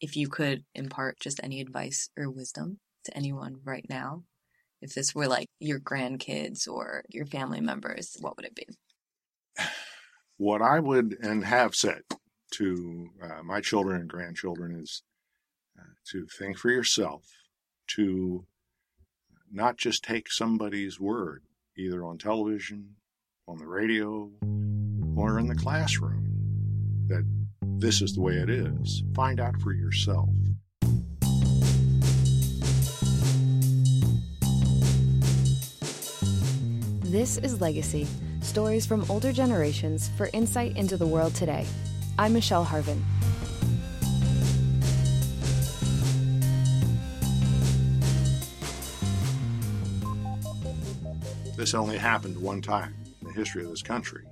if you could impart just any advice or wisdom to anyone right now, if this were like your grandkids or your family members, what would it be? What I would and have said to uh, my children and grandchildren is uh, to think for yourself, to not just take somebody's word, either on television, on the radio, or in the classroom, that this is the way it is. Find out for yourself. This is Legacy stories from older generations for insight into the world today. I'm Michelle Harvin. This only happened one time in the history of this country.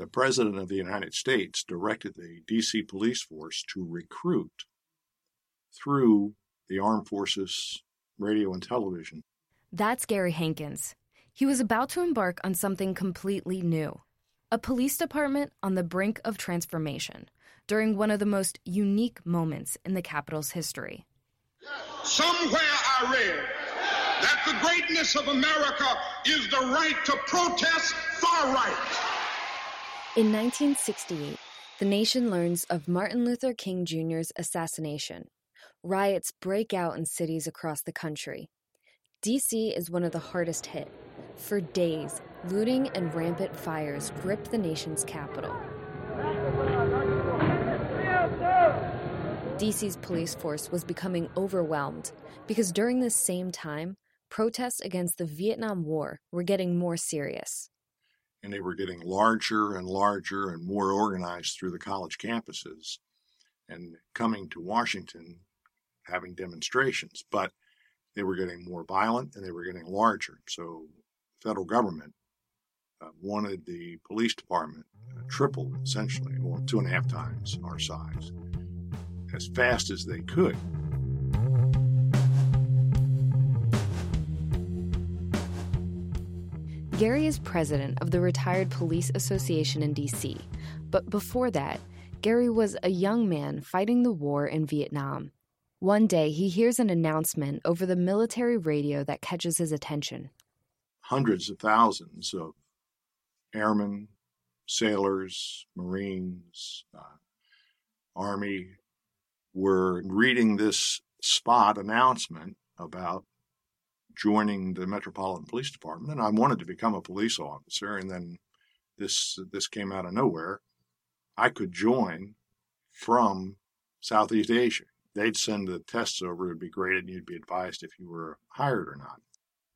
The President of the United States directed the D.C. police force to recruit through the armed forces, radio, and television. That's Gary Hankins. He was about to embark on something completely new a police department on the brink of transformation during one of the most unique moments in the capital's history. Somewhere I read that the greatness of America is the right to protest far right. In 1968, the nation learns of Martin Luther King Jr.'s assassination. Riots break out in cities across the country. DC is one of the hardest hit. For days, looting and rampant fires grip the nation's capital. DC's police force was becoming overwhelmed because during this same time, protests against the Vietnam War were getting more serious. And they were getting larger and larger and more organized through the college campuses and coming to Washington having demonstrations. But they were getting more violent and they were getting larger. So the federal government uh, wanted the police department uh, tripled, essentially, or two and a half times our size, as fast as they could. Gary is president of the Retired Police Association in D.C., but before that, Gary was a young man fighting the war in Vietnam. One day, he hears an announcement over the military radio that catches his attention. Hundreds of thousands of airmen, sailors, Marines, uh, Army were reading this spot announcement about joining the Metropolitan Police Department, and I wanted to become a police officer. And then this this came out of nowhere. I could join from Southeast Asia. They'd send the tests over. It'd be graded, and you'd be advised if you were hired or not.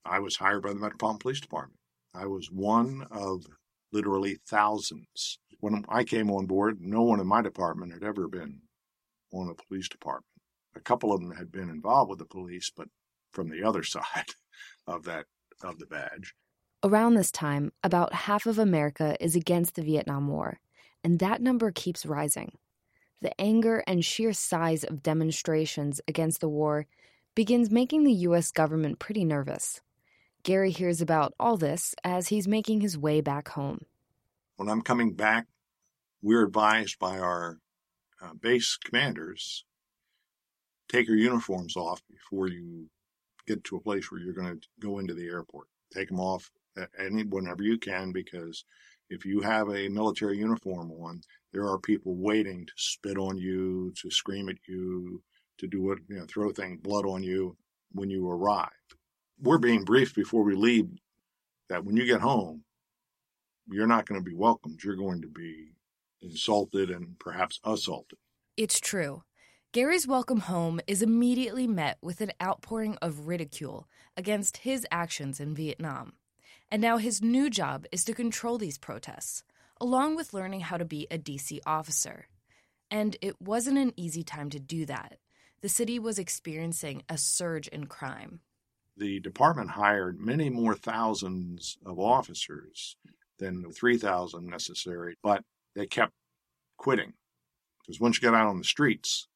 I was hired by the Metropolitan Police Department. I was one of literally thousands. When I came on board, no one in my department had ever been on a police department. A couple of them had been involved with the police, but from the other side of that of the badge. Around this time, about half of America is against the Vietnam War, and that number keeps rising. The anger and sheer size of demonstrations against the war begins making the US government pretty nervous. Gary hears about all this as he's making his way back home. When I'm coming back, we're advised by our uh, base commanders take your uniforms off before you get to a place where you're going to go into the airport. Take them off any whenever you can because if you have a military uniform on, there are people waiting to spit on you, to scream at you, to do what you know, throw thing blood on you when you arrive. We're being briefed before we leave that when you get home, you're not going to be welcomed. You're going to be insulted and perhaps assaulted. It's true. Gary's welcome home is immediately met with an outpouring of ridicule against his actions in Vietnam. And now his new job is to control these protests, along with learning how to be a DC officer. And it wasn't an easy time to do that. The city was experiencing a surge in crime. The department hired many more thousands of officers than the 3,000 necessary, but they kept quitting. Because once you get out on the streets,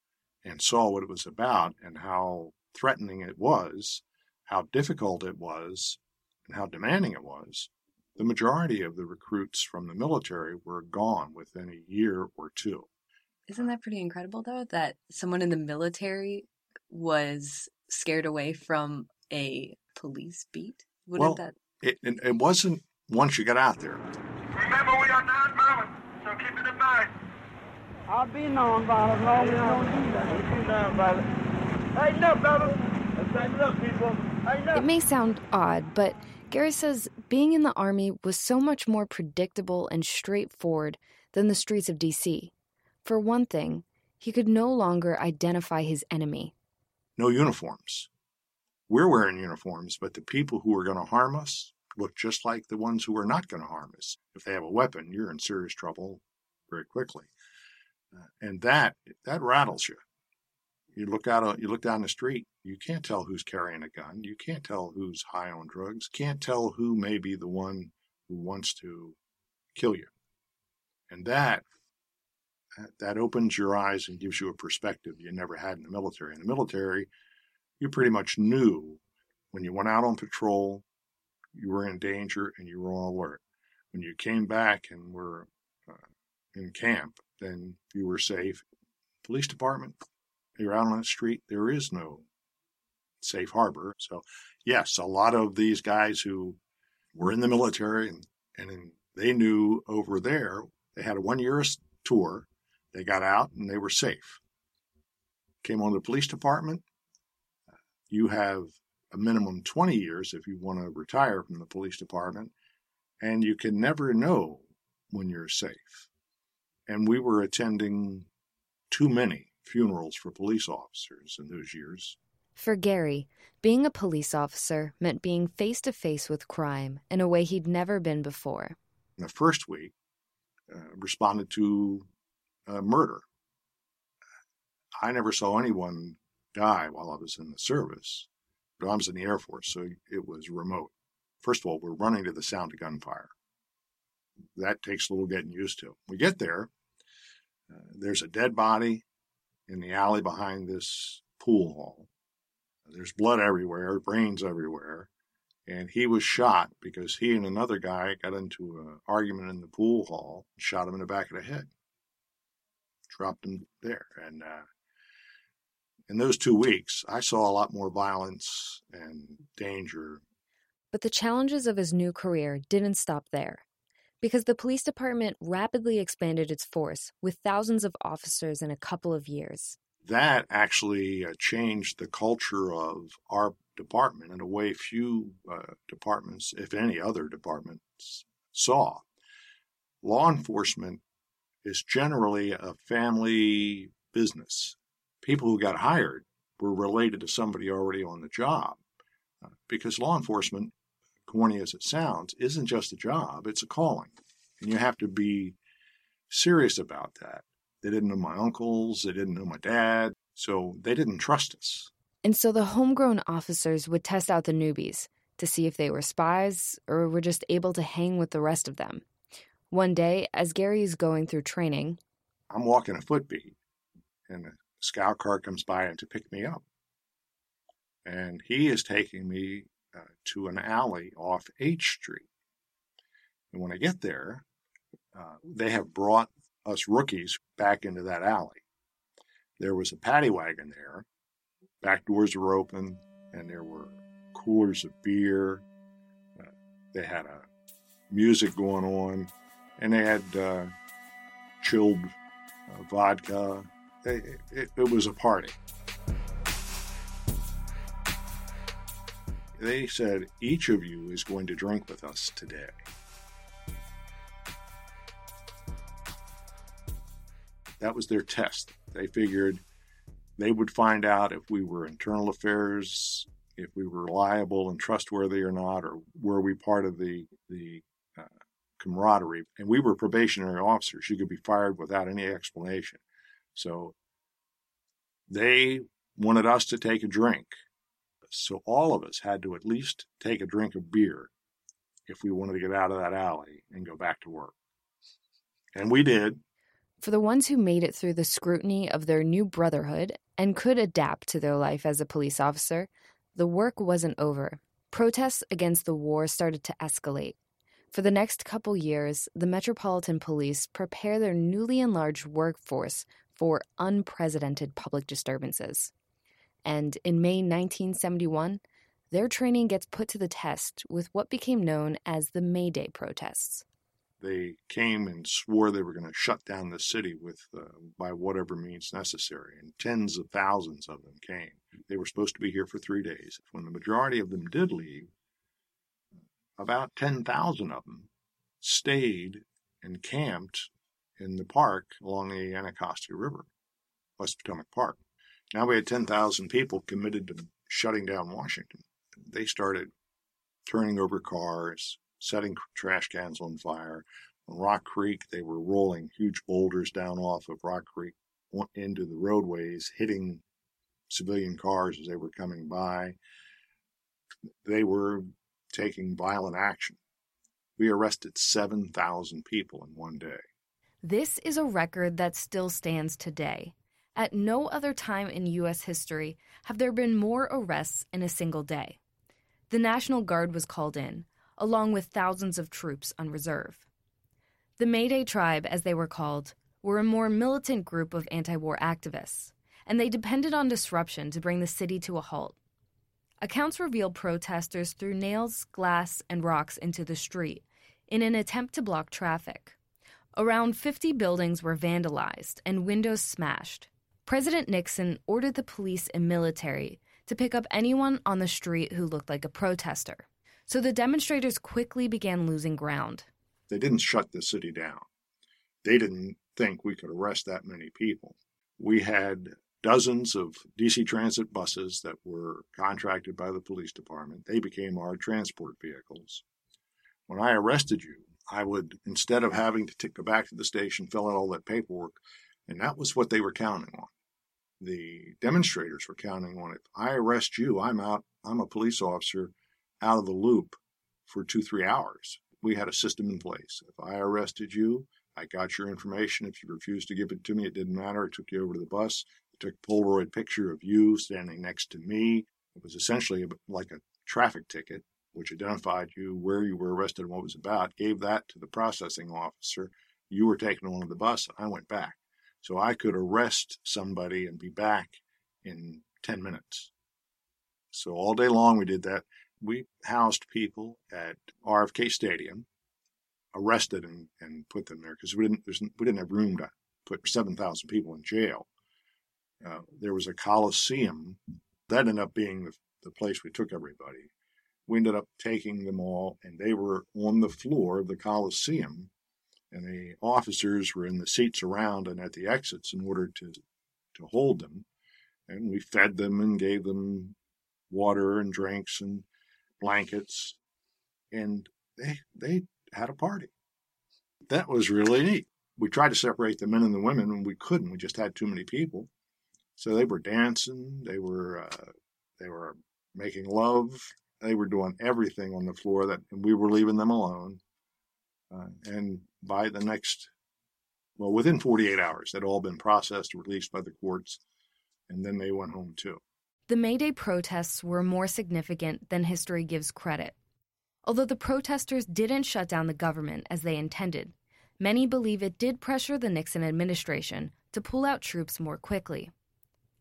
and saw what it was about and how threatening it was, how difficult it was, and how demanding it was, the majority of the recruits from the military were gone within a year or two. Isn't that pretty incredible, though, that someone in the military was scared away from a police beat? Wouldn't Well, that? It, it, it wasn't once you got out there. Remember, we are nonviolent, so keep it in mind. I'll be nonviolent as long as you don't do that. Be nonviolent. Hey, no, brother. Let's stand people. Hey, no. It may sound odd, but Gary says being in the Army was so much more predictable and straightforward than the streets of D.C. For one thing, he could no longer identify his enemy. No uniforms. We're wearing uniforms, but the people who are going to harm us look just like the ones who are not going to harm us. If they have a weapon, you're in serious trouble very quickly. And that that rattles you. You look out, you look down the street. You can't tell who's carrying a gun. You can't tell who's high on drugs. Can't tell who may be the one who wants to kill you. And that that opens your eyes and gives you a perspective you never had in the military. In the military, you pretty much knew when you went out on patrol, you were in danger and you were on alert. When you came back and were uh, in camp, then you were safe. Police department, you're out on the street, there is no safe harbor. So, yes, a lot of these guys who were in the military and, and they knew over there, they had a one year tour, they got out and they were safe. Came on the police department, you have a minimum 20 years if you want to retire from the police department, and you can never know when you're safe. And we were attending too many funerals for police officers in those years. For Gary, being a police officer meant being face to face with crime in a way he'd never been before. In the first week, uh, responded to uh, murder. I never saw anyone die while I was in the service, but I was in the Air Force, so it was remote. First of all, we're running to the sound of gunfire. That takes a little getting used to. We get there, there's a dead body in the alley behind this pool hall. There's blood everywhere, brains everywhere. And he was shot because he and another guy got into an argument in the pool hall, and shot him in the back of the head, dropped him there. And uh, in those two weeks, I saw a lot more violence and danger. But the challenges of his new career didn't stop there. Because the police department rapidly expanded its force with thousands of officers in a couple of years. That actually uh, changed the culture of our department in a way few uh, departments, if any other departments, saw. Law enforcement is generally a family business. People who got hired were related to somebody already on the job uh, because law enforcement, corny as it sounds, isn't just a job, it's a calling. And you have to be serious about that. They didn't know my uncles, they didn't know my dad, so they didn't trust us. And so the homegrown officers would test out the newbies to see if they were spies or were just able to hang with the rest of them. One day, as Gary is going through training, I'm walking a footbeat, and a scout car comes by and to pick me up. And he is taking me uh, to an alley off H Street. And when I get there, uh, they have brought us rookies back into that alley. There was a paddy wagon there, back doors were open, and there were coolers of beer. Uh, they had a music going on, and they had uh, chilled uh, vodka. It, it, it was a party. They said, each of you is going to drink with us today. That was their test. They figured they would find out if we were internal affairs, if we were reliable and trustworthy or not, or were we part of the the uh, camaraderie. And we were probationary officers; you could be fired without any explanation. So they wanted us to take a drink. So all of us had to at least take a drink of beer if we wanted to get out of that alley and go back to work. And we did. For the ones who made it through the scrutiny of their new brotherhood and could adapt to their life as a police officer, the work wasn't over. Protests against the war started to escalate. For the next couple years, the Metropolitan Police prepare their newly enlarged workforce for unprecedented public disturbances. And in May 1971, their training gets put to the test with what became known as the May Day protests. They came and swore they were going to shut down the city with uh, by whatever means necessary, and tens of thousands of them came. They were supposed to be here for three days. When the majority of them did leave, about 10,000 of them stayed and camped in the park along the Anacostia River, West Potomac Park. Now we had 10,000 people committed to shutting down Washington. They started turning over cars, setting trash cans on fire. On Rock Creek, they were rolling huge boulders down off of Rock Creek into the roadways, hitting civilian cars as they were coming by. They were taking violent action. We arrested 7,000 people in one day. This is a record that still stands today. At no other time in U.S. history have there been more arrests in a single day. The National Guard was called in, along with thousands of troops on reserve. The Mayday Tribe, as they were called, were a more militant group of anti war activists, and they depended on disruption to bring the city to a halt. Accounts reveal protesters threw nails, glass, and rocks into the street in an attempt to block traffic. Around 50 buildings were vandalized and windows smashed. President Nixon ordered the police and military to pick up anyone on the street who looked like a protester. So the demonstrators quickly began losing ground. They didn't shut the city down. They didn't think we could arrest that many people. We had dozens of DC Transit buses that were contracted by the police department. They became our transport vehicles. When I arrested you, I would, instead of having to go back to the station, fill out all that paperwork, and that was what they were counting on. The demonstrators were counting on it. I arrest you, I'm out, I'm a police officer out of the loop for two, three hours. We had a system in place. If I arrested you, I got your information. If you refused to give it to me, it didn't matter. I took you over to the bus took a Polaroid picture of you standing next to me. It was essentially like a traffic ticket, which identified you, where you were arrested, and what was about. Gave that to the processing officer. You were taken on the bus. And I went back. So I could arrest somebody and be back in 10 minutes. So all day long we did that. We housed people at RFK Stadium, arrested and, and put them there because we didn't, we didn't have room to put 7,000 people in jail. Uh, there was a coliseum. That ended up being the, the place we took everybody. We ended up taking them all, and they were on the floor of the coliseum, and the officers were in the seats around and at the exits in order to to hold them. And we fed them and gave them water and drinks and blankets, and they they had a party. That was really neat. We tried to separate the men and the women, and we couldn't. We just had too many people. So they were dancing, they were uh, they were making love, they were doing everything on the floor that and we were leaving them alone. Uh, and by the next, well, within 48 hours, they'd all been processed, released by the courts, and then they went home too. The May Day protests were more significant than history gives credit. Although the protesters didn't shut down the government as they intended, many believe it did pressure the Nixon administration to pull out troops more quickly.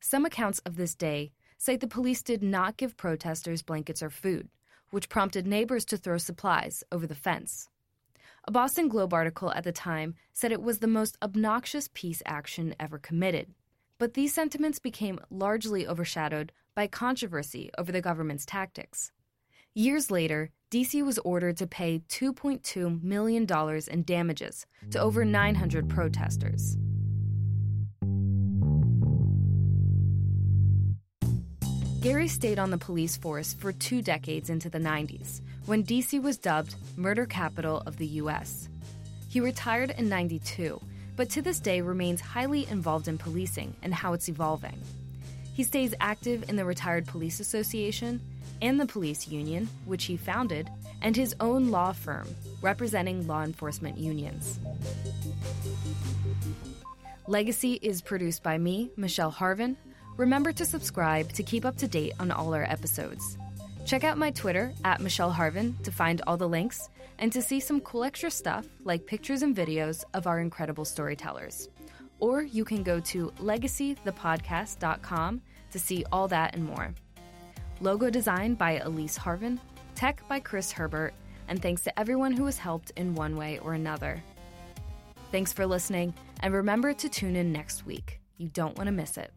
Some accounts of this day say the police did not give protesters blankets or food, which prompted neighbors to throw supplies over the fence. A Boston Globe article at the time said it was the most obnoxious peace action ever committed. But these sentiments became largely overshadowed by controversy over the government's tactics. Years later, DC was ordered to pay $2.2 million in damages to over 900 protesters. Gary stayed on the police force for two decades into the 90s, when DC was dubbed Murder Capital of the U.S. He retired in 92, but to this day remains highly involved in policing and how it's evolving. He stays active in the Retired Police Association and the police union, which he founded, and his own law firm, representing law enforcement unions. Legacy is produced by me, Michelle Harvin, Remember to subscribe to keep up to date on all our episodes. Check out my Twitter at Michelle Harvin to find all the links and to see some cool extra stuff like pictures and videos of our incredible storytellers. or you can go to legacythepodcast.com to see all that and more. Logo design by Elise Harvin, tech by Chris Herbert, and thanks to everyone who has helped in one way or another. Thanks for listening, and remember to tune in next week. You don't want to miss it.